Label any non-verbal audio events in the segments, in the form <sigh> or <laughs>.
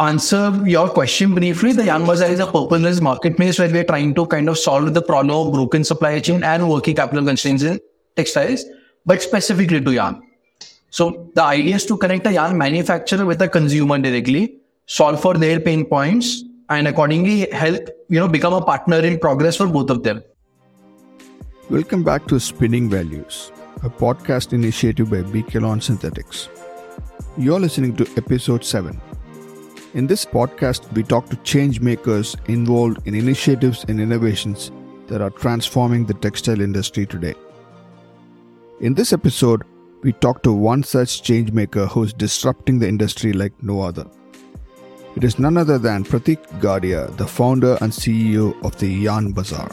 answer your question briefly, the Yarn Bazaar is a purposeless marketplace where we're trying to kind of solve the problem of broken supply chain and working capital constraints in textiles, but specifically to yarn. So the idea is to connect a yarn manufacturer with a consumer directly, solve for their pain points, and accordingly help you know become a partner in progress for both of them. Welcome back to Spinning Values, a podcast initiative by Beekaylon Synthetics. You're listening to episode 7. In this podcast, we talk to change makers involved in initiatives and innovations that are transforming the textile industry today. In this episode, we talk to one such change maker who's disrupting the industry like no other. It is none other than Pratik Gadia, the founder and CEO of the Yarn Bazaar.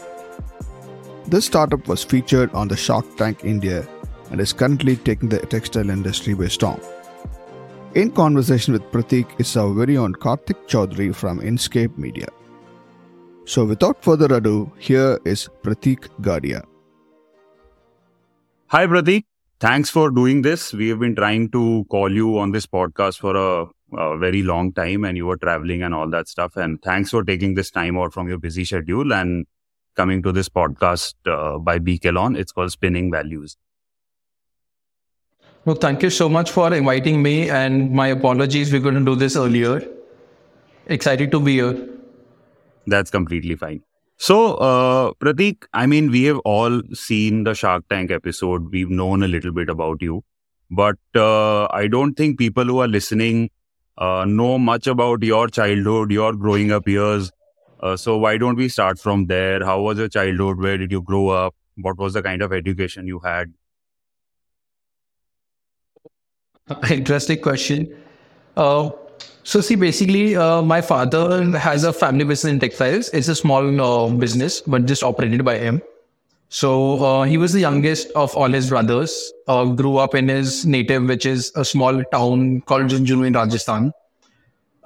This startup was featured on the Shark Tank India and is currently taking the textile industry by storm. In conversation with Pratik is our very own Karthik Chaudhary from Inscape Media. So without further ado, here is Pratik Gadia. Hi Pratik, thanks for doing this. We have been trying to call you on this podcast for a, a, very long time and you were traveling and all that stuff. And thanks for taking this time out from your busy schedule and coming to this podcast uh, by Beekaylon. It's called Spinning Values. Well, thank you so much for inviting me, and my apologies. We couldn't do this earlier. Excited to be here. That's completely fine. So, uh, Pratik, I mean, we have all seen the Shark Tank episode. We've known a little bit about you, but uh, I don't think people who are listening uh, know much about your childhood, your growing up years, uh, so why don't we start from there? How was your childhood? Where did you grow up? What was the kind of education you had? <laughs> Interesting question. Uh, so see, basically, uh, my father has a family business in textiles. It's a small uh, business, but just operated by him. So uh, he was the youngest of all his brothers. Uh, grew up in his native, which is a small town called Jhunjhunu in Rajasthan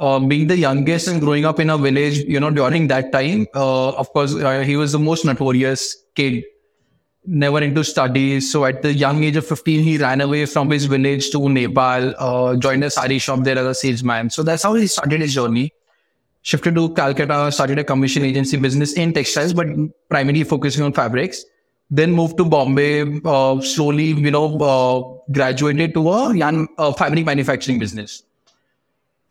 uh, being the youngest and growing up in a village, you know, during that time, of course, he was the most notorious kid, never into studies. So at the young age of 15, he ran away from his village to Nepal, uh, joined a sari shop there as a salesman. So that's how he started his journey. Shifted to Calcutta, started a commission agency business in textiles, but primarily focusing on fabrics. Then moved to Bombay, uh, slowly, you know, uh, graduated to a yarn fabric manufacturing business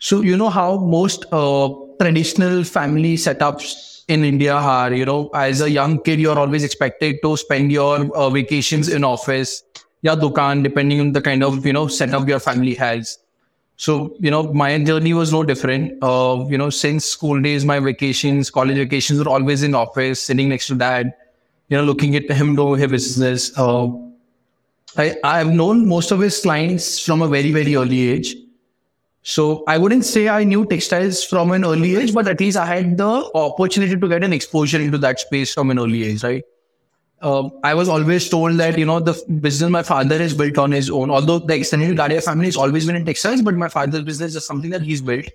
so you know how most uh, traditional family setups in India are. You know, as a young kid, you're always expected to spend your uh, vacations in office, yeah, dukan, depending on the kind of you know setup your family has. So you know, my journey was no different. Uh, you know, since school days, my vacations, college vacations were always in office, sitting next to dad. You know, looking at him do his business. Uh, I I've known most of his clients from a very very early age so I wouldn't say I knew textiles from an early age, but at least I had the opportunity to get an exposure into that space from an early age, right? Uh, I was always told that, you know, the business my father has built on his own, although the extended Gadia family has always been in textiles, but my father's business is something that he's built.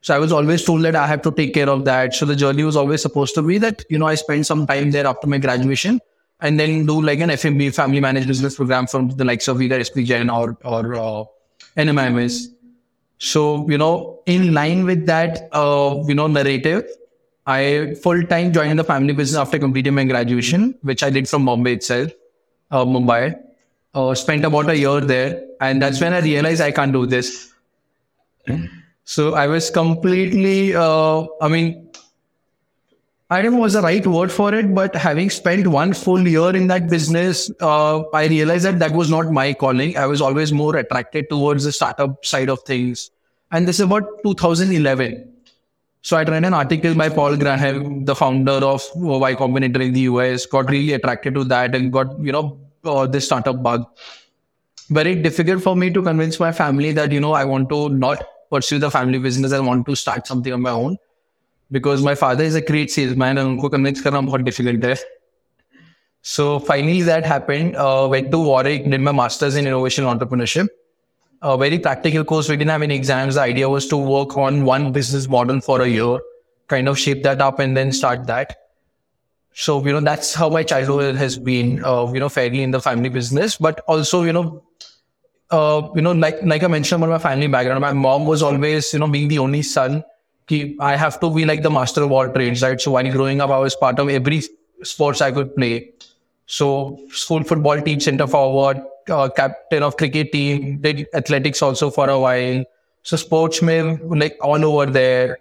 So I was always told that I have to take care of that. So the journey was always supposed to be that, you know, I spend some time there after my graduation and then do like an FMB family managed business program from the likes of either SP Jain or, or uh, NMIMS. So, you know, in line with that, uh, you know, narrative, I full time joined the family business after completing my graduation, which I did from Bombay itself, uh, Mumbai. Uh, spent about a year there, and that's when I realized I can't do this. So I was completely, uh, I mean, I don't know what's the right word for it, but having spent one full year in that business, uh, I realized that that was not my calling. I was always more attracted towards the startup side of things. And this is about 2011. So I read an article by Paul Graham, the founder of Y Combinator in the US, got really attracted to that and got, you know, uh, this startup bug. Very difficult for me to convince my family that, you know, I want to not pursue the family business. I want to start something on my own because my father is a great salesman and उनको convince करना बहुत difficult है. So finally that happened. Uh, went to Warwick, did my master's in innovation entrepreneurship. A very practical course. We didn't have any exams. The idea was to work on one business model for a year, kind of shape that up and then start that. So, you know, that's how my childhood has been, uh, you know, fairly in the family business, but also, you know, uh, you know, like like I mentioned about my family background, my mom was always, you know, being the only son. I have to be like the master of all trades, right? So while growing up, I was part of every sports I could play. So school football team, center forward, uh, captain of cricket team, did athletics also for a while. So sports like all over there.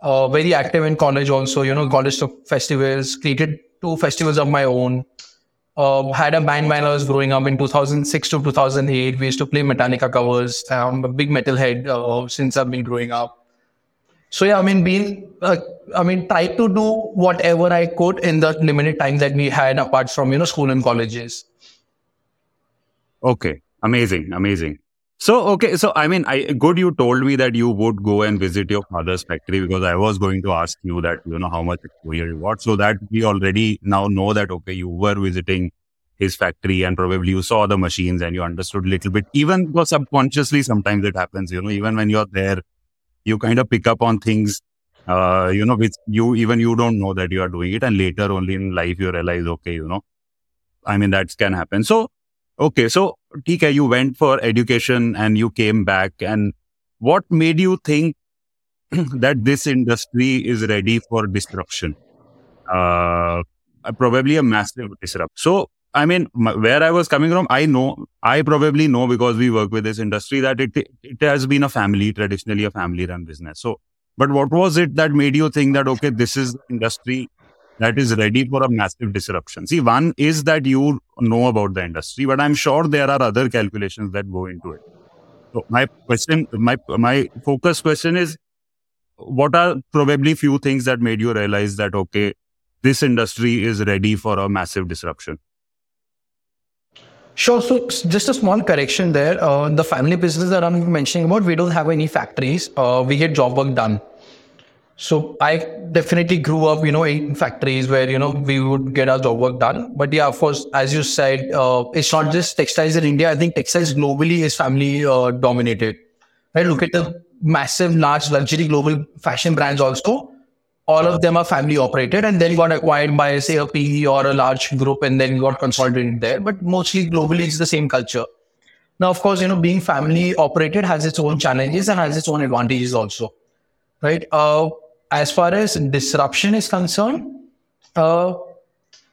Uh, very active in college also, you know, college festivals, created two festivals of my own. Uh, had a band when I was growing up in 2006 to 2008. We used to play Metallica covers. I'm a big metalhead uh, since I've been growing up. So yeah, I mean, being, uh, I mean, try to do whatever I could in the limited time that we had apart from, you know, school and colleges. Okay. Amazing. Amazing. So, okay. So, I mean, I good you told me that you would go and visit your father's factory because I was going to ask you that, you know, how much exposure you got. So that we already now know that, okay, you were visiting his factory and probably you saw the machines and you understood a little bit, even because subconsciously sometimes it happens, you know, even when you're there, you kind of pick up on things, uh, you know, which you, even you don't know that you are doing it. And later only in life, you realize, okay, you know, I mean, that can happen. So, Okay, so TK, you went for education and you came back. And what made you think <clears throat> that this industry is ready for disruption? Uh, probably a massive disruption. So, I mean, where I was coming from, I know, I probably know because we work with this industry that it it has been a family, traditionally a family run business. So, but what was it that made you think that okay, this is industry that is ready for a massive disruption. See, one is that you know about the industry, but I'm sure there are other calculations that go into it. So my question, my my focus question is, what are probably few things that made you realize that okay, this industry is ready for a massive disruption? Sure. So just a small correction there. Uh, the family business that I'm mentioning about, we don't have any factories. Uh, we get job work done. So I definitely grew up, you know, in factories where, you know, we would get our job work done. But yeah, of course, as you said, uh, it's not just textiles in India. I think textiles globally is family uh, dominated. Right? Look at the massive, large luxury global fashion brands also. All of them are family operated and then got acquired by, say, a PE or a large group and then got consolidated there. But mostly globally, it's the same culture. Now, of course, you know, being family operated has its own challenges and has its own advantages also. Right? Uh, as far as disruption is concerned, uh,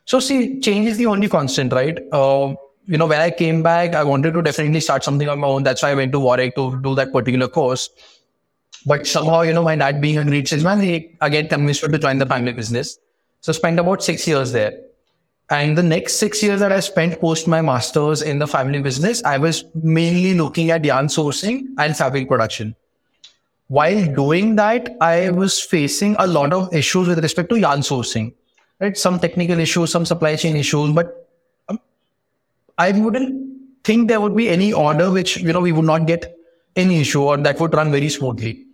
so see, change is the only constant, right? Uh, you know, when I came back, I wanted to definitely start something on my own. That's why I went to Warwick to do that particular course. But somehow, you know, my dad being a great salesman, he again convinced me to join the family business. So spent about six years there. And the next six years that I spent post my master's in the family business, I was mainly looking at yarn sourcing and fabric production while doing that, I was facing a lot of issues with respect to yarn sourcing, right? Some technical issues, some supply chain issues, but um, I wouldn't think there would be any order which, you know, we would not get any issue or that would run very smoothly.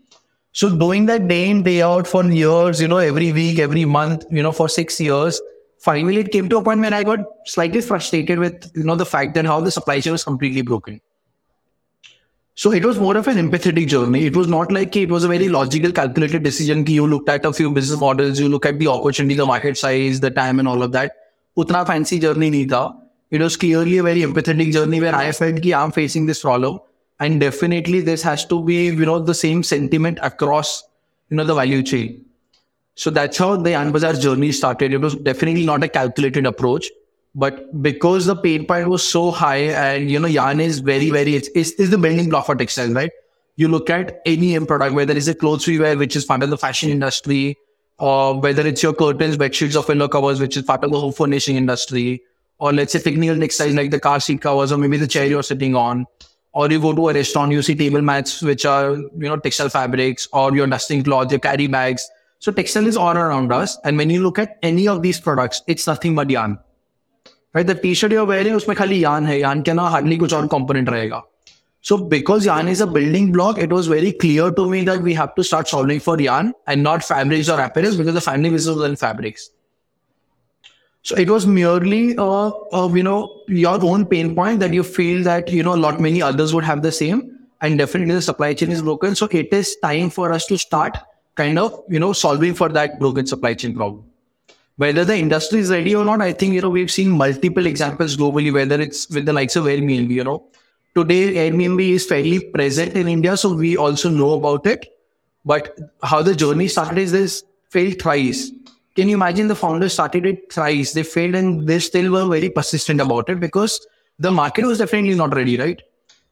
So doing that day in, day out for years, you know, every week, every month, you know, for six years, finally it came to a point where I got slightly frustrated with, you know, the fact that how the supply chain was completely broken. So it was more of an empathetic journey. It was not like it was a very logical, calculated decision. You looked at a few business models, you look at the opportunity, the market size, the time, and all of that. Utna fancy journey nahi tha. It was clearly a very empathetic journey where I felt that I'm facing this problem, and definitely this has to be you know the same sentiment across you know the value chain. So that's how the Yarn Bazaar journey started. It was definitely not a calculated approach but because the pain point was so high and, you know, yarn is very, very, it's, it's, it's the building block for textiles, right? You look at any M product, whether it's a clothes we wear, which is part of the fashion industry, or whether it's your curtains, bed sheets, or pillow covers, which is part of the home furnishing industry, or let's say technical textiles like the car seat covers, or maybe the chair you're sitting on, or you go to a restaurant, you see table mats, which are, you know, textile fabrics, or your dusting cloths, your carry bags. So textile is all around us. And when you look at any of these products, it's nothing but yarn. right the t-shirt you're wearing उसमें खाली yarn है yarn के ना hardly कुछ और component रहेगा so because yarn is a building block it was very clear to me that we have to start solving for yarn and not fabrics or apparels because the family business was in fabrics so it was merely uh, uh, you know your own pain point that you feel that you know a lot many others would have the same and definitely the supply chain is broken so it is time for us to start kind of you know solving for that broken supply chain problem whether the industry is ready or not, I think, you know, we've seen multiple examples globally, whether it's with the likes of Airbnb, you know, today Airbnb is fairly present in India, so we also know about it. But how the journey started is this failed thrice. Can you imagine the founders started it thrice? They failed and they still were very persistent about it because the market was definitely not ready, right?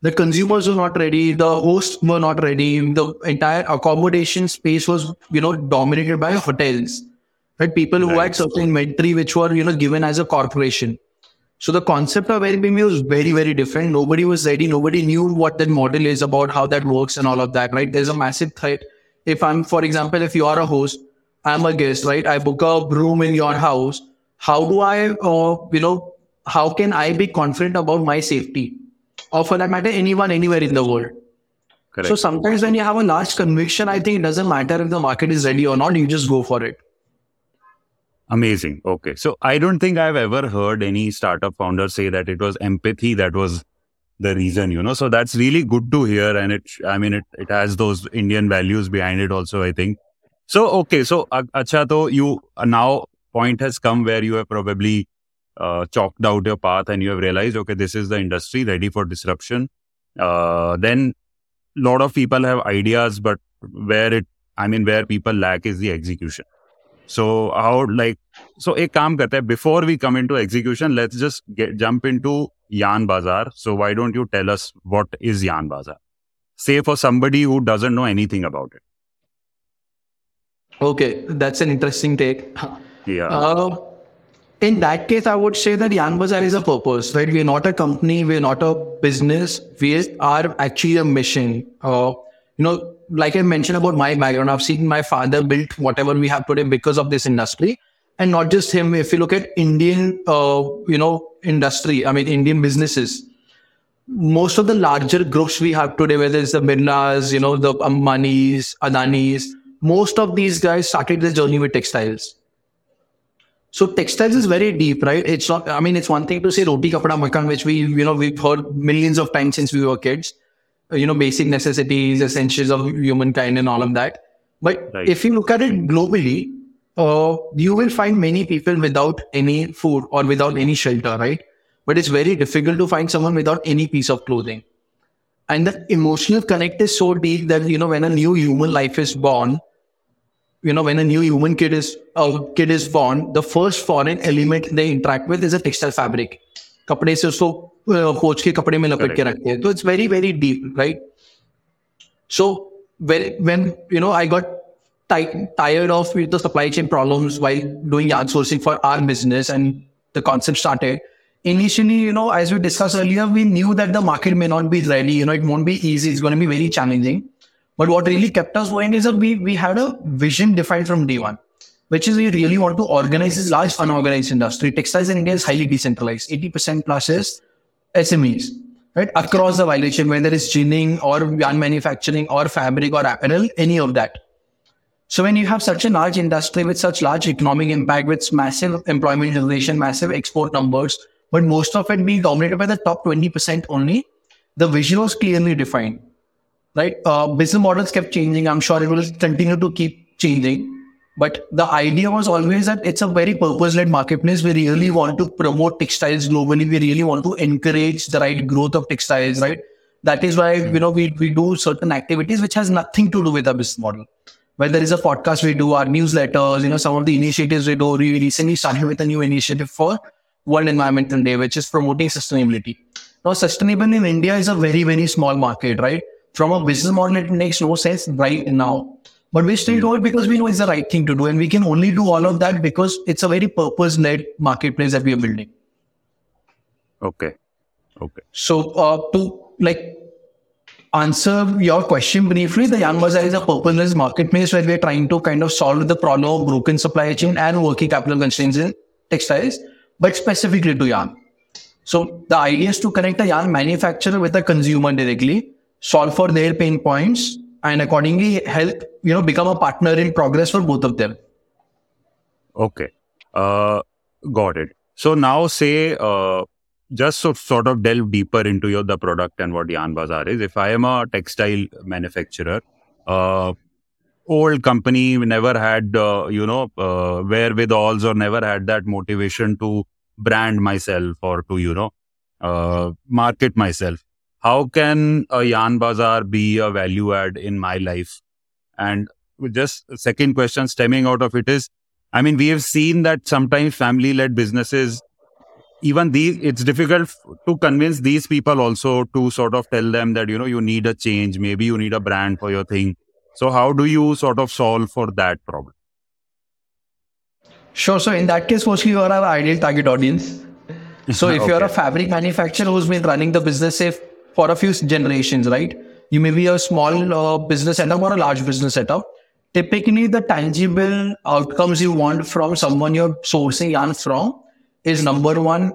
The consumers were not ready, the hosts were not ready, the entire accommodation space was, you know, dominated by hotels. Right? People who Right. had certain inventory which were, you know, given as a corporation. So the concept of Airbnb was very, very different. Nobody was ready. Nobody knew what that model is about, how that works, and all of that. Right? There's a massive threat. If I'm, for example, if you are a host, I'm a guest, right? I book a room in your house. How do I, uh, you know, how can I be confident about my safety, or for that matter, anyone anywhere in the world? Correct. So sometimes when you have a large conviction, I think it doesn't matter if the market is ready or not. You just go for it. Amazing. Okay. So I don't think I've ever heard any startup founder say that it was empathy that was the reason, you know. So that's really good to hear. And it, I mean, it, it has those Indian values behind it also, I think. So okay, so uh, acha, though you now point has come where you have probably uh, chalked out your path and you have realized okay, this is the industry ready for disruption. Uh, then a lot of people have ideas, but where it, I mean, where people lack is the execution. So how like so a काम karte. before we come into execution, let's just get, jump into Yarn Bazaar. So why don't you tell us what is Yarn Bazaar? Say for somebody who doesn't know anything about it. Okay, that's an interesting take. Yeah. Uh, in that case, I would say that Yarn Bazaar is a purpose, right? We're not a company, we're not a business, we are actually a mission. Uh, you know, like I mentioned about my background, I've seen my father build whatever we have today because of this industry. And not just him, if you look at Indian, uh, you know, industry, I mean, Indian businesses, most of the larger groups we have today, whether it's the Birlas, you know, the Ambanis, Adanis, most of these guys started their journey with textiles. So textiles is very deep, right? It's not. I mean, it's one thing to say roti kapda makan, which we you know we've heard millions of times since we were kids. Uh, You know, basic necessities, essentials of humankind, and all of that. But Right. if you look at it globally, uh, you will find many people without any food or without any shelter, right? But it's very difficult to find someone without any piece of clothing. And the emotional connect is so deep that you know when a new human life is born, you know, when a new human kid is a kid is born, the first foreign element they interact with is a textile fabric. कपड़े से उसको uh, पोछ के कपड़े में लपेट के रखते हैं तो it's very very deep right so when when you know I got ti- tired of the supply chain problems while doing yard sourcing for our business and the concept started. Initially, you know, as we discussed earlier, we knew that the market may not be ready. You know, it won't be easy. It's going to be very challenging. But what really kept us going is that we we had a vision defined from day one, which is we really want to organize this large unorganized industry. Textiles in India is highly decentralized. Eighty percent plus is SMEs, right? Across the value chain, whether it's ginning or yarn manufacturing or fabric or apparel, any of that. So when you have such a large industry with such large economic impact, with massive employment generation, massive export numbers, but most of it being dominated by the top 20% only, the vision was clearly defined, right? Uh, business models kept changing. I'm sure it will continue to keep changing. But the idea was always that it's a very purpose-led marketplace. We really want to promote textiles globally. We really want to encourage the right growth of textiles, right? That is why you know we, we do certain activities which has nothing to do with our business model. Whether it's a podcast we do, our newsletters, you know, some of the initiatives we do. We recently started with a new initiative for World Environmental Day, which is promoting sustainability. Now, sustainable in India is a very, very small market, right? From a business model, it makes no sense right now. But we still do it because we know it's the right thing to do. And we can only do all of that because it's a very purpose led marketplace that we are building. Okay. Okay. So, uh, to like answer your question briefly, the Yarn Bazaar is a purpose-led marketplace where we're trying to kind of solve the problem of broken supply chain and working capital constraints in textiles, but specifically to yarn. So the idea is to connect a yarn manufacturer with a consumer directly, solve for their pain points, and accordingly help you know become a partner in progress for both of them. Okay. Uh, got it. So now say, uh, just so, sort of delve deeper into your the product and what Yarn Bazaar is. If I am a textile manufacturer, uh, old company never had, uh, you know, uh, wherewithals or never had that motivation to brand myself or to, you know, uh, market myself. How can a yarn bazaar be a value add in my life? And just second question stemming out of it is, I mean, we have seen that sometimes family led businesses, even these, it's difficult to convince these people also to sort of tell them that, you know, you need a change. Maybe you need a brand for your thing. So how do you sort of solve for that problem? Sure. So in that case, firstly, you are our ideal target audience. <laughs> So if okay. you're a fabric manufacturer who's been running the business say, for a few generations, right? You may be a small uh, business setup or a large business setup. Typically, the tangible outcomes you want from someone you're sourcing yarn from is number one,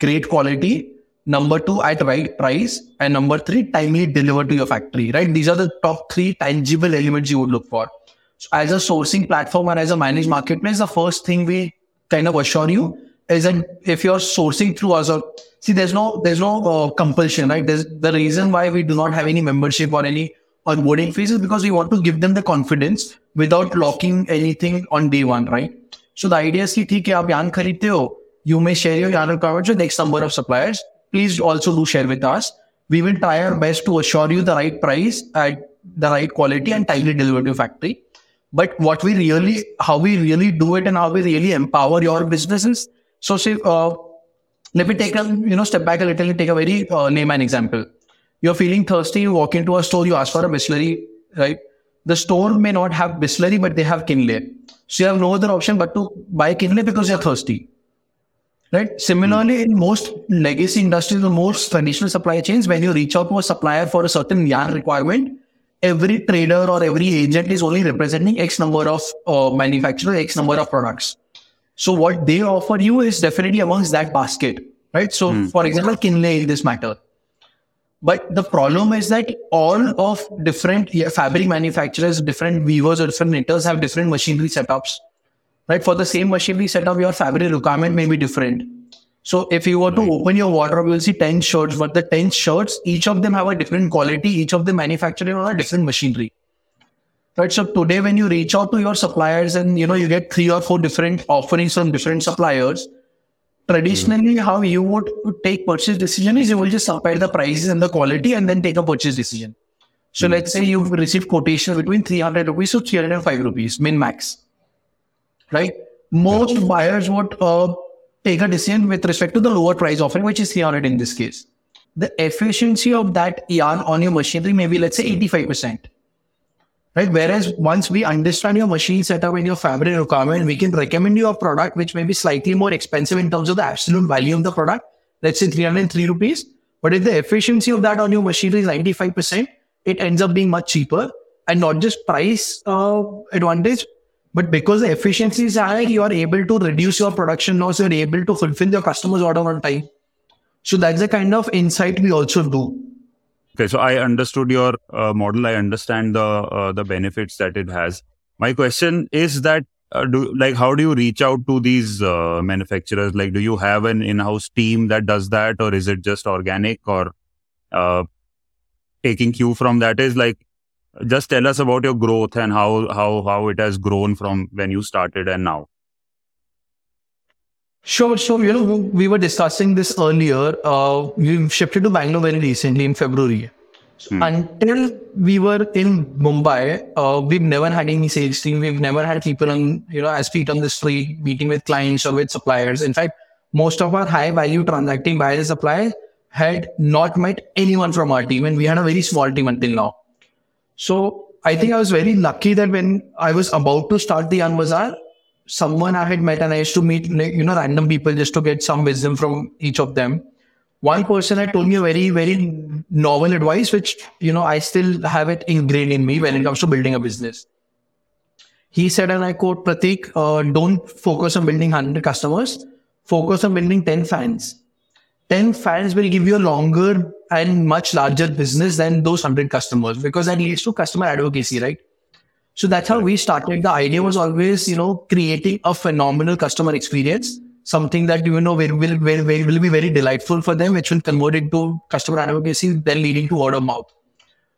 great quality. Number two, at right price. And number three, timely delivered to your factory, right? These are the top three tangible elements you would look for. So as a sourcing platform or as a managed marketplace, the first thing we kind of assure you isn't if you're sourcing through us or see there's no there's no uh, compulsion right? There's the reason why we do not have any membership or any onboarding fees is because we want to give them the confidence without locking anything on day one right? So the idea is ki theek hai aap yarn khareedte ho you may share your yarn requirements with next number of suppliers. Please also do share with us. We will try our best to assure you the right price at the right quality and timely delivery to factory. But what we really how we really do it and how we really empower your businesses so uh, let me take a you know step back a little and take a very uh, layman example. You're feeling thirsty, you walk into a store, you ask for a Bisleri, right? The store may not have Bisleri, but they have Kinley. So you have no other option but to buy Kinley because you're thirsty. Right? Similarly, in most legacy industries or most traditional supply chains, when you reach out to a supplier for a certain yarn requirement, every trader or every agent is only representing X number of uh, manufacturers, X number of products. So what they offer you is definitely amongst that basket, right? So mm. for example, Kinley in this matter. But the problem is that all of different fabric manufacturers, different weavers or different knitters have different machinery setups, right? For the same machinery setup, your fabric requirement may be different. So if you were to open your wardrobe, you'll see 10 shirts, but the 10 shirts, each of them have a different quality, each of them manufactured on a different machinery right so today when you reach out to your suppliers and you know you get three or four different offerings from different suppliers traditionally mm. how you would take purchase decision is you will just compare the prices and the quality and then take a purchase decision so mm. let's say you've received quotation between 300 rupees to 305 rupees min max right most yeah. buyers would uh, take a decision with respect to the lower price offering which is 300 in this case the efficiency of that yarn on your machinery may be let's say 85% right? Whereas once we understand your machine setup and your fabric requirement, we can recommend you a product which may be slightly more expensive in terms of the absolute value of the product. Let's say 303 rupees. But if the efficiency of that on your machinery is 95%, it ends up being much cheaper and not just price uh, advantage, but because the efficiency is high, you are able to reduce your production loss. You're able to fulfill your customer's order on time. So that's the kind of insight we also do. Okay, so I understood your uh, model. I understand the uh, the benefits that it has. My question is that uh, do like how do you reach out to these uh, manufacturers? Like, do you have an in-house team that does that, or is it just organic, or uh, taking cue from that? Is like just tell us about your growth and how how how it has grown from when you started and now. Sure. So, you know, we were discussing this earlier. Uh, we shifted to Bangalore very recently in February. Hmm. Until we were in Mumbai, uh, we've never had any sales team. We've never had people on, you know, as feet on the street, meeting with clients or with suppliers. In fact, most of our high value transacting buyers suppliers had not met anyone from our team. And we had a very small team until now. So I think I was very lucky that when I was about to start the Yarn Bazaar, someone I had met and I used to meet, you know, random people just to get some wisdom from each of them. One person had told me a very, very novel advice, which, you know, I still have it ingrained in me when it comes to building a business. He said, and I quote Pratik, uh, don't focus on building 100 customers, focus on building 10 fans. 10 fans will give you a longer and much larger business than those 100 customers because that leads to customer advocacy, right? So that's how we started. The idea was always, you know, creating a phenomenal customer experience, something that, you know, will, will, will, will be very delightful for them, which will convert into customer advocacy, then leading to word of mouth.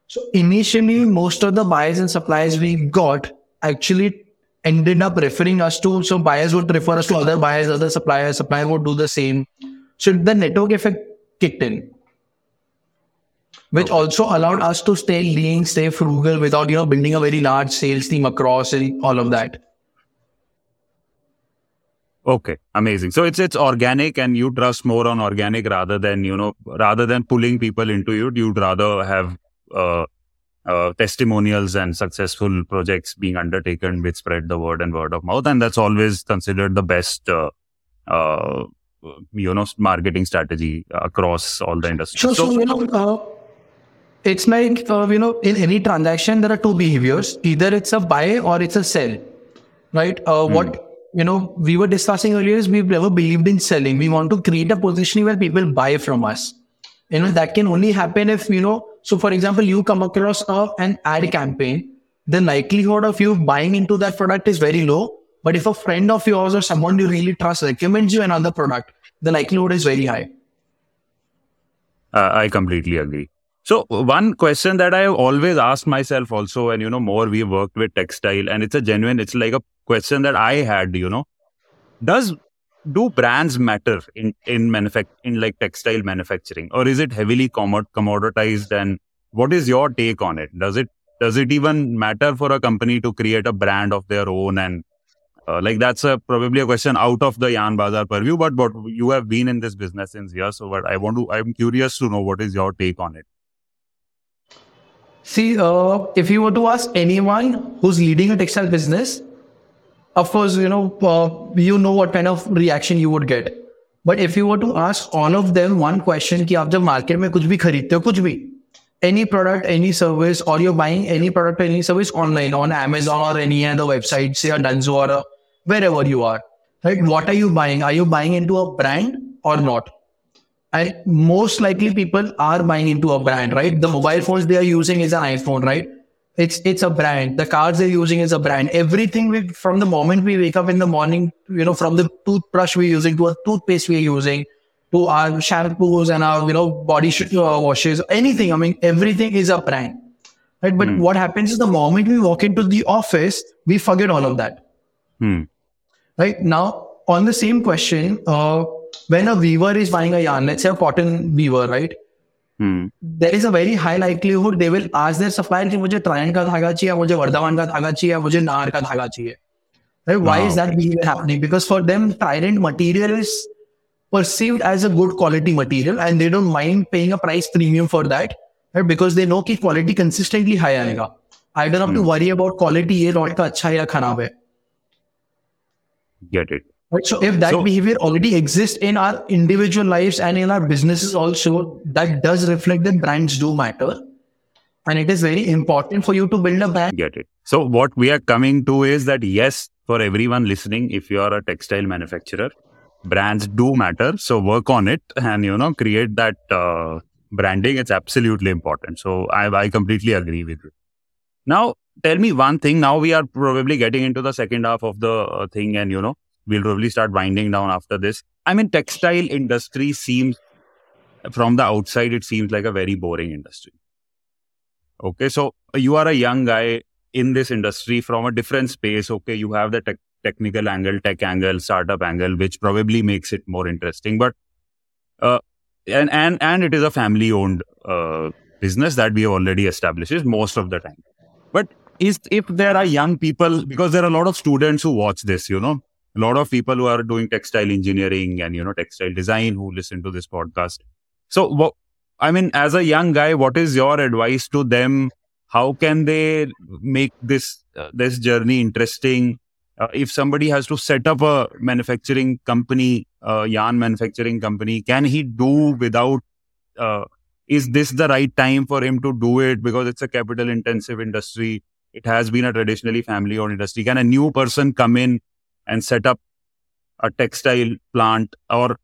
So initially, most of the buyers and suppliers we got actually ended up referring us to, so buyers would refer us to other buyers, other suppliers, supplier would do the same. So the network effect kicked in. Which Okay. also allowed us to stay lean, stay frugal without, you know, building a very large sales team across and all of that. Okay, amazing. So it's it's organic, and you trust more on organic rather than you know rather than pulling people into it. You'd rather have uh, uh, testimonials and successful projects being undertaken which spread the word and word of mouth, and that's always considered the best. Uh, uh, you know, marketing strategy across all the industries. So, so, you know, uh, it's like, uh, you know, in any transaction, there are two behaviors. Either it's a buy or it's a sell, right? Uh, What, you know, we were discussing earlier is we've never believed in selling. We want to create a position where people buy from us. You know, that can only happen if, you know, so for example, you come across a, an ad campaign, the likelihood of you buying into that product is very low. But if a friend of yours or someone you really trust recommends you another product, the likelihood is very high. Uh, I completely agree. So one question that I have always asked myself also, and you know, more we worked with textile, and it's a genuine, it's like a question that I had, you know, does do brands matter in in manufact in like textile manufacturing, or is it heavily commod- commoditized? And what is your take on it? Does it does it even matter for a company to create a brand of their own and uh, like that's a probably a question out of the Yarn Bazaar purview, but but you have been in this business since years, so but I want to I'm curious to know what is your take on it. See, uh, if you were to ask anyone who's leading a textile business, of course, you know, uh, you know what kind of reaction you would get. But if you were to ask all of them one question कि आप जब market में कुछ भी खरीदते हो कुछ भी any product, any service, or you're buying any product or any service online on Amazon or any other website, say a Dunzo or a, wherever you are, right? What are you buying? Are you buying into a brand or not? And most likely people are buying into a brand, right? The mobile phones they are using is an iPhone, right? It's it's a brand. The cars they're using is a brand. Everything we from the moment we wake up in the morning, you know, from the toothbrush we're using to a toothpaste we're using, to our shampoos and our you know body sh- uh, washes, anything. I mean, everything is a brand, right? But what happens is the moment we walk into the office, we forget all of that Hmm. right now on the same question uh, when a weaver is buying a yarn let's say a cotton weaver right Hmm. there is a very high likelihood they will ask their supplier कि मुझे ट्रायन का धागा चाहिए मुझे वर्धमान का धागा चाहिए मुझे नार का धागा चाहिए right why Wow. is that behavior happening because for them trident material is perceived as a good quality material and they don't mind paying a price premium for that right because they know कि quality consistently high आएगा I don't have hmm. to worry about quality ये rod का अच्छा है या खराब है Get it. Right. So if that So- behavior already exists in our individual lives and in our businesses also, that does reflect that brands do matter. And it is very important for you to build a brand. Get it. So what we are coming to is that yes, for everyone listening, if you are a textile manufacturer, brands do matter. So work on it and you know create that uh, branding. It's absolutely important. So I I completely agree with you. Now tell me one thing. Now we are probably getting into the second half of the uh, thing, and you know we'll probably start winding down after this. I mean, textile industry seems from the outside it seems like a very boring industry. Okay, so you are a young guy in this industry from a different space. Okay, you have the tech technical angle, tech angle, startup angle, which probably makes it more interesting. But uh, and and and it is a family owned uh, business that we have already established most of the time. But is if there are young people because there are a lot of students who watch this, you know, a lot of people who are doing textile engineering and you know textile design who listen to this podcast. So what I mean, as a young guy, what is your advice to them? How can they make this uh, this journey interesting? Uh, if somebody has to set up a manufacturing company, uh, yarn manufacturing company, can he do without? Uh, is this the right time for him to do it because it's a capital intensive industry? It has been a traditionally family owned industry. Can a new person come in and set up a textile plant or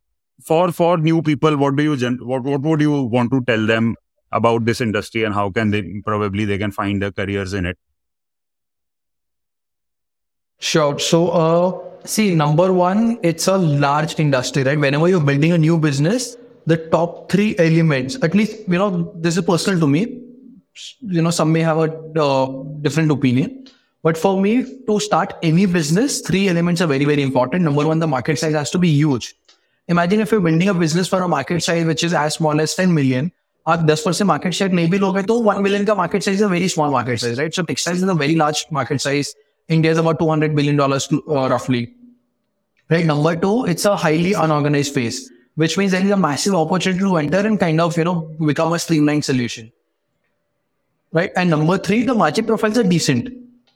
for for new people what do you what what would you want to tell them about this industry and how can they probably they can find their careers in it Sure. So, uh, see, number one, it's a large industry, right? Whenever you're building a new business, the top three elements, at least, you know, this is personal to me. You know, some may have a uh, different opinion. But for me, to start any business, three elements are very, very important. Number one, the market size has to be huge. Imagine if you're building a business for a market size which is as small as 10 million, आप दस percent market share नहीं भी लोगे तो one million का market size is very small market size right so textiles is a very large market size India is about two hundred billion dollars रफली Right. Number two, it's a highly unorganized space, which means there is a massive opportunity to enter and kind of, you know, become a streamlined solution. Right. And number three, the margin profiles are decent.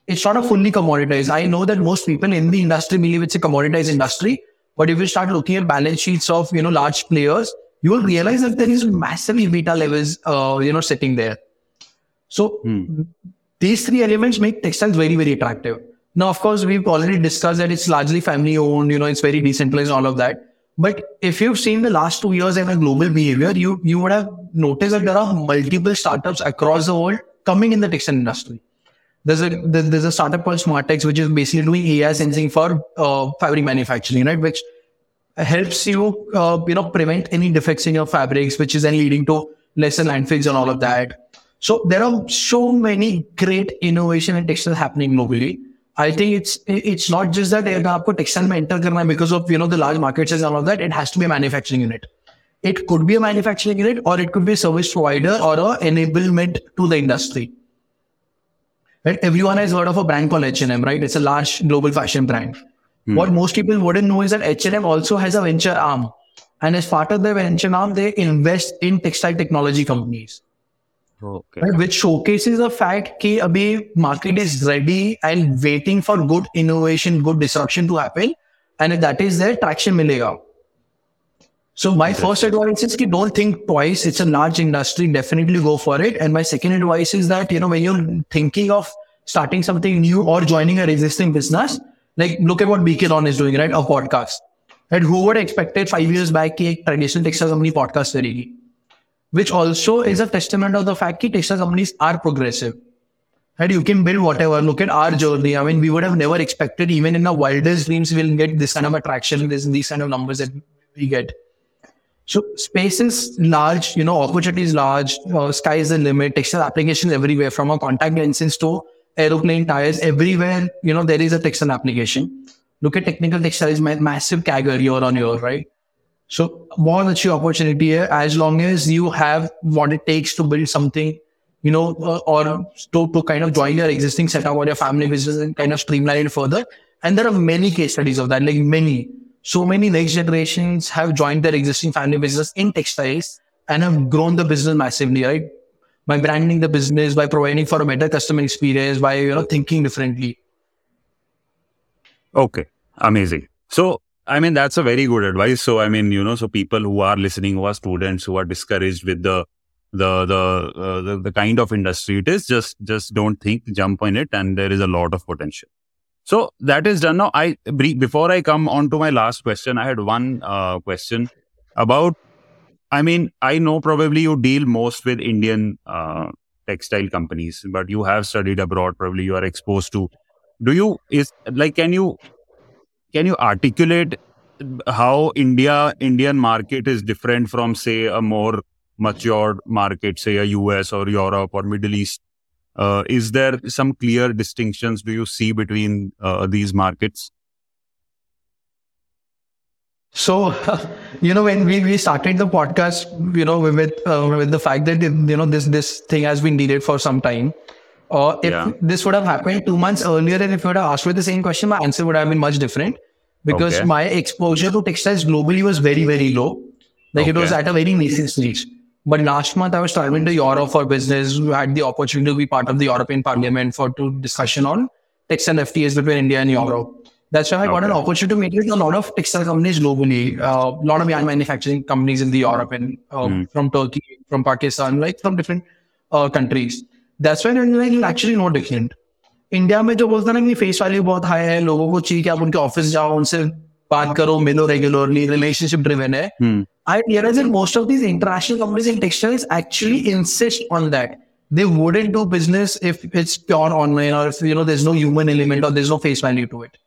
it's not a fully commoditized. I know that most people in the industry believe it's a commoditized industry. But if you start looking at balance sheets of, you know, large players, you will realize that there is massive EBITDA levels, uh, you know, sitting there. So these three elements make textiles very, very attractive. Now, of course, we've already discussed that it's largely family owned, you know, it's very decentralized, all of that. But if you've seen the last two years and a global behavior, you, you would have noticed that there are multiple startups across the world coming in the textile industry There's a there- there's a startup called SmartX, which is basically doing AI sensing for uh, fabric manufacturing, right? Which helps you, uh, you know, prevent any defects in your fabrics, which is then leading to lesser landfills and all of that. So there are so many great innovation and textile happening globally. I think it's it's not just that अगर आपको textile में enter करना है because of you know the large market size and all of that. It has to be a manufacturing unit. It could be a manufacturing unit, or it could be a service provider or a enablement to the industry. Right? Everyone has heard of a brand called H&M, right? It's a large global fashion brand. Hmm. What most people wouldn't know is that H&M also has a venture arm. And as part of their venture arm, they invest in textile technology companies, Okay. right? which showcases the fact that abhi market is ready and waiting for good innovation, good disruption to happen. And if that is there, traction milega. So my first advice is that don't think twice. It's a large industry. Definitely go for it. And my second advice is that, you know, when you're thinking of starting something new or joining an existing business, like look at what Beekaylon is doing, right? A podcast. And who would have expected five years back that traditional textile company podcast karegi? Which also hmm. is a testament of the fact that textile companies are progressive. And you can build whatever. Look at our journey. I mean, we would have never expected, even in our wildest dreams, we'll get this kind of attraction, this, these kind of numbers that we get. So space is large, you know, opportunity is large, uh, sky is the limit, textile applications everywhere from our contact lenses to aeroplane tires, everywhere, you know, there is a textile application. Look at technical textiles, massive CAGR year on year, right? So more than your opportunity here, as long as you have what it takes to build something, you know, uh, or to, to kind of join your existing setup or your family business and kind of streamline it further. And there are many case studies of that, like many. So many next generations have joined their existing family business in textiles and have grown the business massively, right? By branding the business, by providing for a better customer experience, by you know thinking differently. Okay, amazing. So, I mean, that's a very good advice. So, I mean, you know, so people who are listening, who are students, who are discouraged with the the the uh, the, the kind of industry it is, just just don't think, jump on it, and there is a lot of potential. So that is done now. I before I come on to my last question, I had one uh, question about. I mean, I know probably you deal most with Indian uh, textile companies, but you have studied abroad. Probably you are exposed to. Do you is like can you can you articulate how India Indian market is different from say a more matured market, say a US or Europe or Middle East? Uh, is there some clear distinctions do you see between uh, these markets? So, <laughs> you know, when we, we started the podcast, you know, with uh, with the fact that you know this this thing has been delayed for some time. Uh, if Yeah. this would have happened two months earlier, and if you would have asked me the same question, my answer would have been much different because Okay. my exposure to textiles globally was very very low. Like it was at a very nascent stage. But last month I was traveling to Europe for business. We had the opportunity to be part of the European Parliament for to discussion on textile FTAs between India and Europe. That's why I got an opportunity to meet with a lot of textile companies globally, a uh, lot of yarn manufacturing companies in the Europe and uh, Hmm. from Turkey, from Pakistan, like from different uh, countries. That's why like actually no different. India में जो बोलता है ना कि face value बहुत high है लोगों को चाहिए कि आप उनके ऑफ़िस जाओ उनसे बात करो मिलो रेगुलरली रिलेशनशिप ड्रिवन है Hmm. I realize that most of these international companies in textiles actually insist on that. They wouldn't do business if it's pure online or if you know there's no human element or there's no face value to it.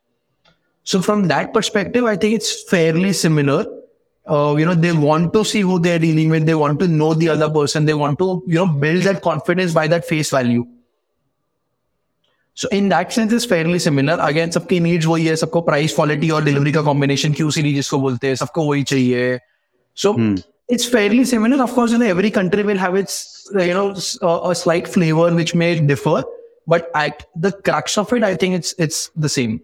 So from that perspective, I think it's fairly similar. Uh, you know, they want to see who they're dealing with. They want to know the other person. They want to, you know, build that confidence by that face value. So in that sense, it's fairly similar. Again, सबकी needs वही है सबको price, quality और delivery का combination QCD जिसको बोलते हैं सबको वही चाहिए. so Hmm. it's fairly similar. Of course, you know, every country will have its, you know, a, a slight flavor which may differ, but at the crux of it, I think it's it's the same.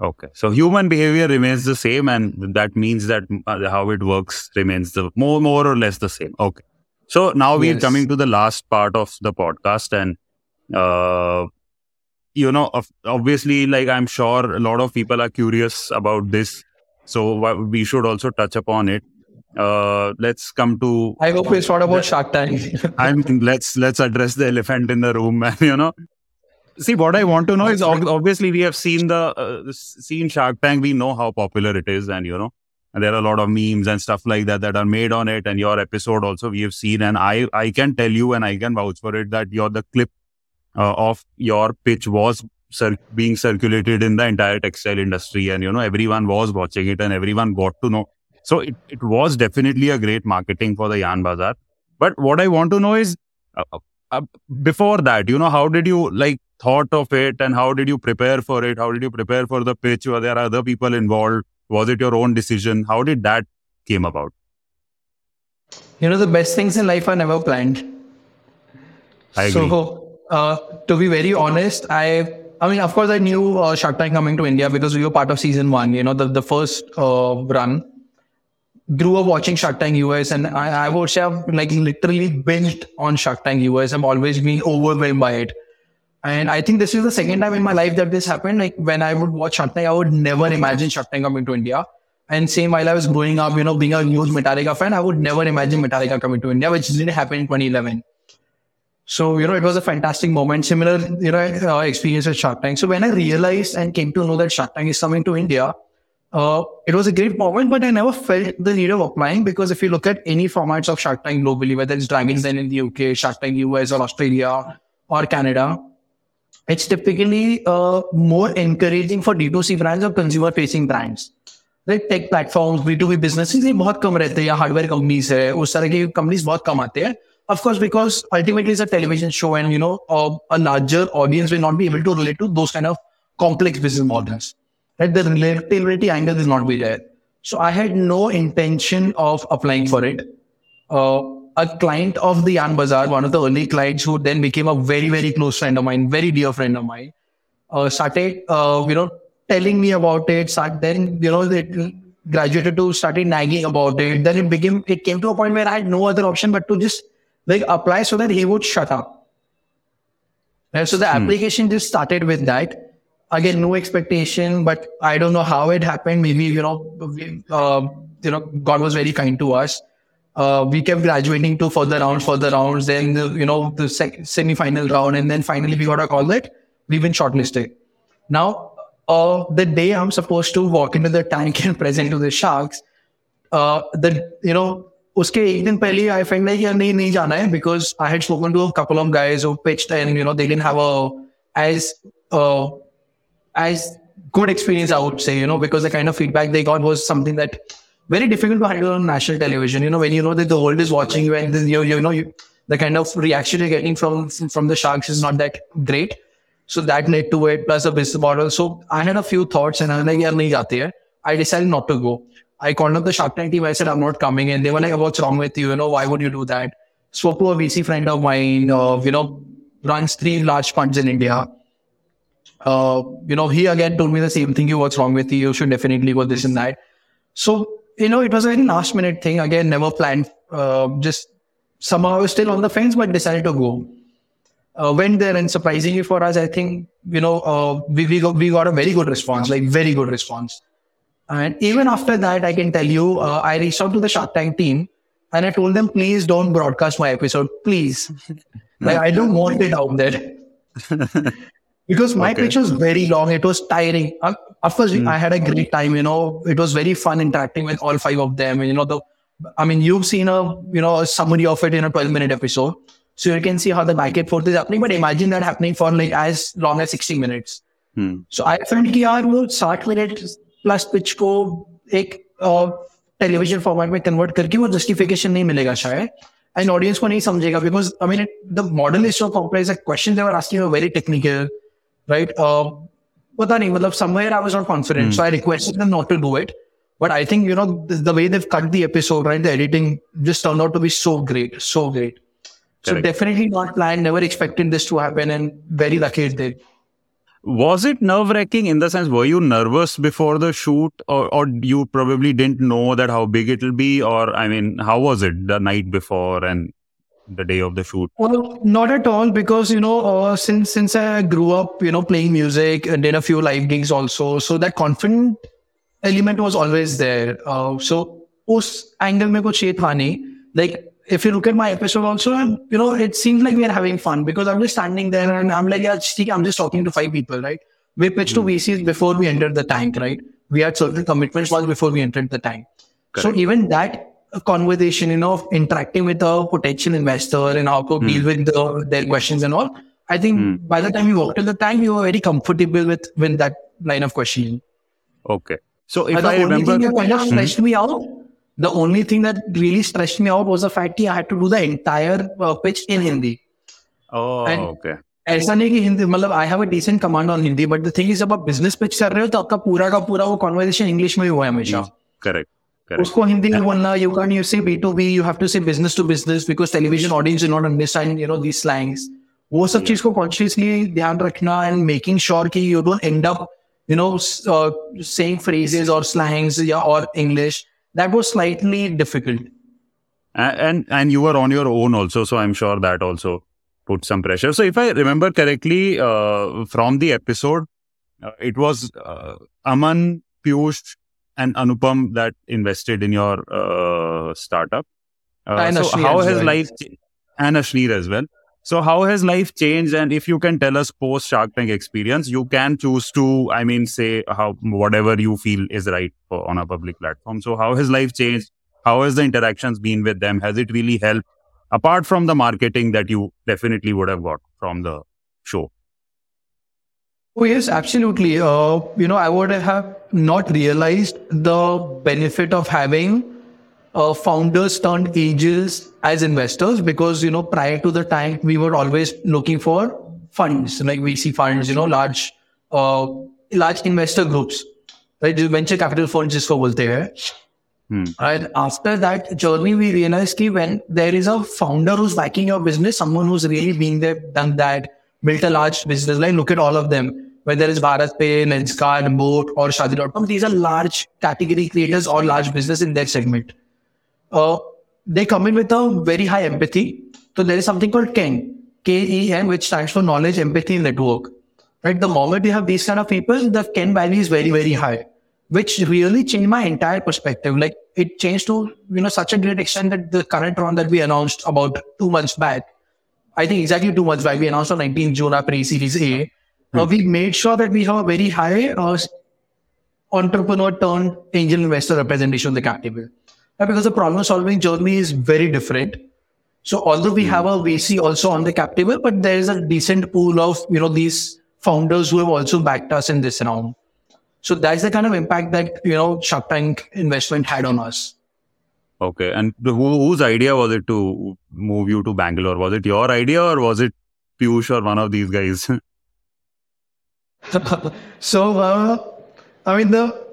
Okay, so human behavior remains the same, and that means that uh, how it works remains the more more or less the same. Okay, so now we're Yes. coming to the last part of the podcast, and uh, you know, obviously, like I'm sure a lot of people are curious about this, so we should also touch upon it. Uh, let's come to I hope it's not about Shark Tank. <laughs> I mean, let's let's address the elephant in the room, man. You know, see what I want to know is obviously we have seen the uh, seen Shark Tank. We know how popular it is, and you know, and there are a lot of memes and stuff like that that are made on it. And your episode also we have seen, and I I can tell you and I can vouch for it that your the clip uh, of your pitch was cir- being circulated in the entire textile industry, and you know everyone was watching it, and everyone got to know. So it, it was definitely a great marketing for the Yarn Bazaar. But what I want to know is, uh, uh, before that, you know, how did you like thought of it, and how did you prepare for it? How did you prepare for the pitch? Were there other people involved? Was it your own decision? How did that came about? you know, the best things in life are never planned. I agree. So, uh, to be very honest, I, I mean, of course, I knew uh, Shark Tank coming to India because we were part of season one. You know, the the first uh, run. Grew up watching Shark Tank US, and I, I would say I've like literally binged on Shark Tank US. I'm always being overwhelmed by it. And I think this is the second time in my life that this happened. Like when I would watch Shark Tank, I would never imagine Shark Tank coming to India. And same while I was growing up, you know, being a huge Metallica fan, I would never imagine Metallica coming to India, which didn't happen in 2011. So, you know, it was a fantastic moment, similar, you know, uh, experience with Shark Tank. So when I realized and came to know that Shark Tank is coming to India, uh, it was a great moment, but I never felt the need of applying because if you look at any formats of Shark Tank globally, whether it's Dragon's Den in the UK, Shark Tank US or Australia or Canada, it's typically uh, more encouraging for D2C brands or consumer facing brands. Like take platforms B to B business ये बहुत कम रहते हैं या hardware companies है उस तरह की companies बहुत कम आते हैं of course because ultimately is a television show and you no a larger audience will not be able to relate to those kind of complex business models. Right? The relativity angle is not be there. So I had no intention of applying for it. Uh, a client of the Yarn Bazaar, one of the early clients who then became a very, very close friend of mine, very dear friend of mine, uh, started, uh, you know, telling me about it. Start, then, you know, they graduated to started nagging about it. Then it became, it came to a point where I had no other option but to just like apply so that he would shut up. And so the application just started with that Again, no expectation, but I don't know how it happened. Maybe, you know, we, uh, you know, God was very kind to us. Uh, we kept graduating to further rounds, further rounds, then, the, you know, the sec- semi-final round. And then finally we got a call that we've been shortlisted. Now, uh, the day I'm supposed to walk into the tank and present <laughs> to the Sharks, uh, the, you know, उसके एक दिन पहले I felt like यार नहीं नहीं जाना है because I had spoken to a couple of guys who pitched and you know they didn't have a as as good experience, I would say, you know, because the kind of feedback they got was something that very difficult to handle on national television. You know, when you know that the world is watching you and you, you know, you, the kind of reaction you're getting from from the sharks is not that great. So that led to it, plus a business model. So I had a few thoughts and I was like, yeah, nahi jate hai. I decided not to go. I called up the Shark Tank team. I said, I'm not coming. And they were like, what's wrong with you? You know, why would you do that? Spoke to a VC friend of mine, uh, you know, runs three large funds in India uh, you know, he again told me the same thing. You what's wrong with you? You should definitely go this and that. So, you know, it was a very last minute thing. Again, never planned. Uh, just somehow I was still on the fence, but decided to go. Uh, went there and surprisingly for us, I think, you know, uh, we, we, got, we got a very good response, like very good response. And even after that, I can tell you, uh, I reached out to the Shark Tank team and I told them, please don't broadcast my episode, please. <laughs> like, I don't want it out there. <laughs> because my Okay. pitch was very long. It was tiring. Uh, of course, I had a great time. You know, it was very fun interacting with all five of them. And you know, the I mean, you've seen a you know a summary of it in a twelve minute episode, so you can see how the back and forth is happening. But imagine that happening for like as long as sixty minutes. Hmm. So I felt कि यार वो साठ minute plus pitch को एक television format में convert करके वो justification नहीं मिलेगा शायद एंड ऑडियंस को नहीं समझेगा because I mean the model is so complex question they were asking very technical right पता नहीं मतलब somewhere I was not confident so I requested them not to do it But I think, you know, the, the way they've cut the episode, right? The editing just turned out to be so great, so great. So Correct. definitely not planned, never expected this to happen and very lucky it did. Was it nerve wracking in the sense, were you nervous before the shoot or, or you probably didn't know that how big it'll be? Or, I mean, how was it the night before and the day of the shoot? Well, not at all, because you know, uh, since since I grew up, you know, playing music and did a few live gigs also, so that confident element was always there. Uh, so us angle mein kuch ye. Like if you look at my episode also, you know, it seems like we are having fun because I'm just standing there and I'm like, yeah, I'm just talking to five people, right? We pitched mm-hmm. to hmm. VCs before we entered the tank, right? We had certain commitments once before we entered the tank. Correct. So even that conversation, you know, of interacting with a potential investor and how to deal with the, their questions and all, I think by the time you walked in the tank, you were very comfortable with with that line of questioning. Okay. So if But the I only remember, thing that kind of stressed me out, the only thing that really stressed me out was the fact that I had to do the entire uh, pitch in Hindi. oh, and- okay. ऐसा नहीं कि हिंदी मतलब I have a decent command on Hindi but the thing is जब आप business pitch कर रहे हो तो आपका पूरा का पूरा वो कॉन्वर्सेशन इंग्लिश में ही हुआ है हमेशा Correct. Correct. उसको हिंदी में बोलना you can you say B to B you have to say business to business because television audience not understand you know the slangs वो सब चीज को कॉन्शियसली ध्यान रखना एंड मेकिंग श्योर कि you don't end up you know saying phrases और slangs या और English that was slightly difficult A- and and you were on your own also so i'm sure that also put some pressure so if i remember correctly uh, from the episode uh, it was uh, aman piyush and anupam that invested in your uh, startup. Uh, And so Ashneer how has well. life ch- and Ashneer as well. So how has life changed? And if you can tell us post shark tank experience you can choose to i mean say how whatever you feel is right for, on a public platform. So how has life changed? How has the interactions been with them? Has it really helped? Apart from the marketing that you definitely would have got from the show Oh, yes, absolutely. Uh, you know, I would have not realized the benefit of having uh, founders turned angels as investors because, you know, prior to the time, we were always looking for funds, like VC funds, you know, large, uh, large investor groups, right? The venture capital funds just was there. Hmm. And After that journey, we realized that when there is a founder who's backing your business, someone who's really being there, done that, built a large business, line. look at all of them, whether it's BharatPe, Lenskart, Boat, or Shaadi.com, these are large category creators or large business in their segment. Uh, they come in with a very high empathy. So there is something called KEN, K-E-N, which stands for Knowledge Empathy Network. Right? The moment you have these kind of people, the KEN value is very, very high, which really changed my entire perspective. Like it changed to, you know, such a great extent that the current round that we announced about two months back, I think exactly two months back, we announced on 19th June our pre-series A. Uh, we made sure that we have a very high uh, entrepreneur turned angel investor representation on the cap table. Uh, because the problem solving journey is very different. So although we have a VC also on the cap table, but there is a decent pool of, you know, these founders who have also backed us in this round. So that's the kind of impact that, you know, Shark Tank investment had on us. Okay and who, whose idea was it to move you to bangalore was it your idea or was it piyush or one of these guys <laughs> <laughs> so, uh, I mean, the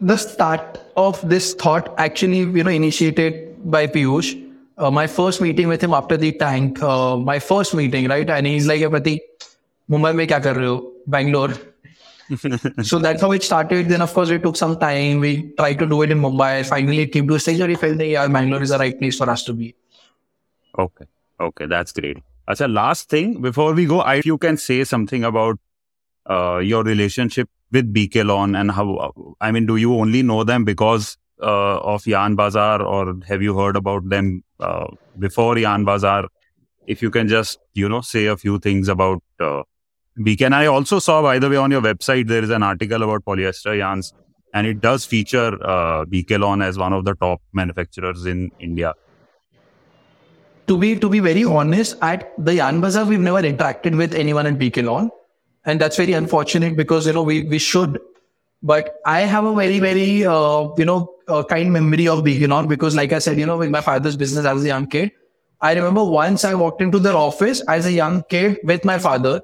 the start of this thought actually, you know, initiated by Piyush. Uh, my first meeting with him after the tank, uh, my first meeting, right? And he's like, Pratik, Mumbai mein kya kar rahe ho? Bangalore. So <laughs> that's how it started. Then, of course, it took some time. We tried to do it in Mumbai. Finally, it came to a stage where we felt that, yeah, Bangalore is the right place for us to be. Okay. Okay, that's great. As a last thing before we go, I, if you can say something about uh, your relationship with Beekaylon and how, I mean, do you only know them because uh, of Yarn Bazaar or have you heard about them uh, before Yarn Bazaar? If you can just, you know, say a few things about BK. And I also saw, by the way, on your website, there is an article about polyester yarns and it does feature uh, BK as one of the top manufacturers in India. to be to be very honest, at the Yarn Bazaar, we've never interacted with anyone at Lawn. And that's very unfortunate because, you know, we, we should. But I have a very, very, uh, you know, uh, kind memory of Lawn because, like I said, you know, in my father's business as a young kid, I remember once I walked into their office as a young kid with my father.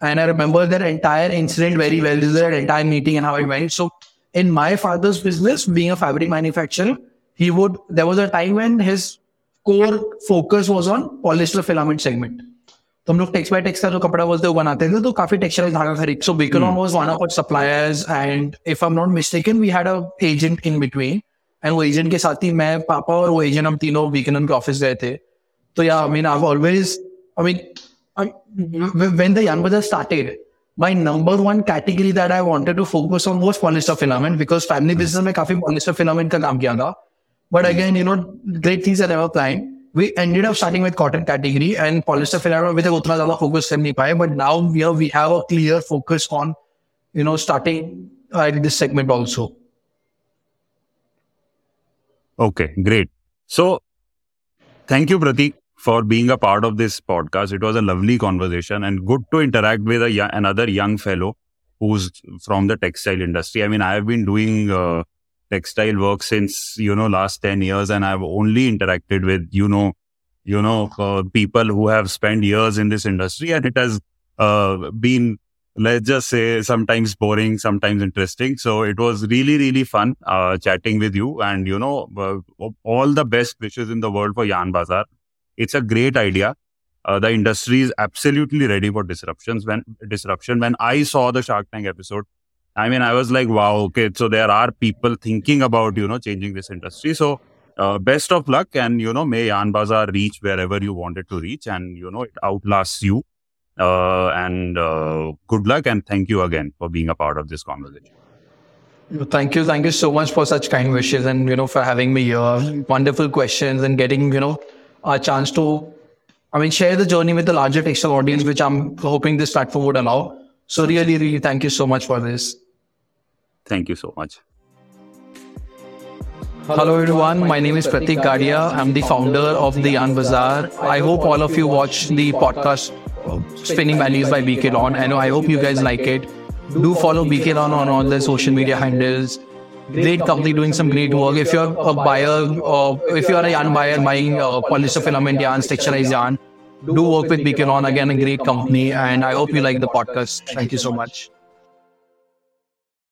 And I remember that entire incident very well, their entire meeting and how it went. So in my father's business, being a fabric manufacturer, he would, there was a time when his core focus was on polyester filament segment. तो हम लोग takes bye takes का जो कपड़ा बोलते हैं वो बनाते थे तो काफी टेक्सटाइल धागा खरीद सो बिकलॉन was one of suppliers and if I am not mistaken we had a agent in between and वो एजेंट के साथ ही मैं पापा और वो एजेंट हम तीनों वीकेंड के ऑफिस गए थे तो या I mean I always I mean when the Yarn Bazaar started, my number one category that I wanted to focus on was polyester filament because family hmm. business में काफी polyester filament का काम किया था. But hmm. again, you know, great things are never planned. We ended up starting with cotton category and polyester filament with उतना ज़्यादा focus कर नहीं पाए. But now we have, we have a clear focus on, you know, starting uh, this segment also. Okay, great. So, thank you, Pratik for being a part of this podcast. It was a lovely conversation and good to interact with a another young fellow who's from the textile industry. I mean, I have been doing uh, textile work since, you know, last 10 years and I've only interacted with, you know, you know, uh, people who have spent years in this industry and it has uh, been, let's just say, sometimes boring, sometimes interesting. So it was really, really fun uh, chatting with you and, you know, uh, all the best wishes in the world for Yarn Bazaar it's a great idea. Uh, the industry is absolutely ready for disruptions. When disruption, when I saw the Shark Tank episode, I mean, I was like, wow, okay, so there are people thinking about you know changing this industry. So uh, best of luck, and you know, may Yarn Bazaar reach wherever you want it to reach, and you know, it outlasts you. Uh, and uh, good luck, and thank you again for being a part of this conversation. Thank you, thank you so much for such kind wishes, and you know, for having me here. Wonderful questions and getting you know a chance to, I mean, share the journey with the larger textile audience, which I'm hoping this platform would allow. So really, really thank you so much for this. Thank you so much. Hello everyone, my name is Pratik Gadia. I'm the founder of the Yarn Bazaar. I hope all of you watch the podcast Spinning Values by Beekaylon and I hope you guys like it. Do follow Beekaylon on all the social media handles great company doing some great work. If you're a buyer or if you're a yarn buyer buying uh, polyester filament yarns, texturized yarn, do work with Beekaylon again, a great company. And I hope you like the podcast. Thank you so much.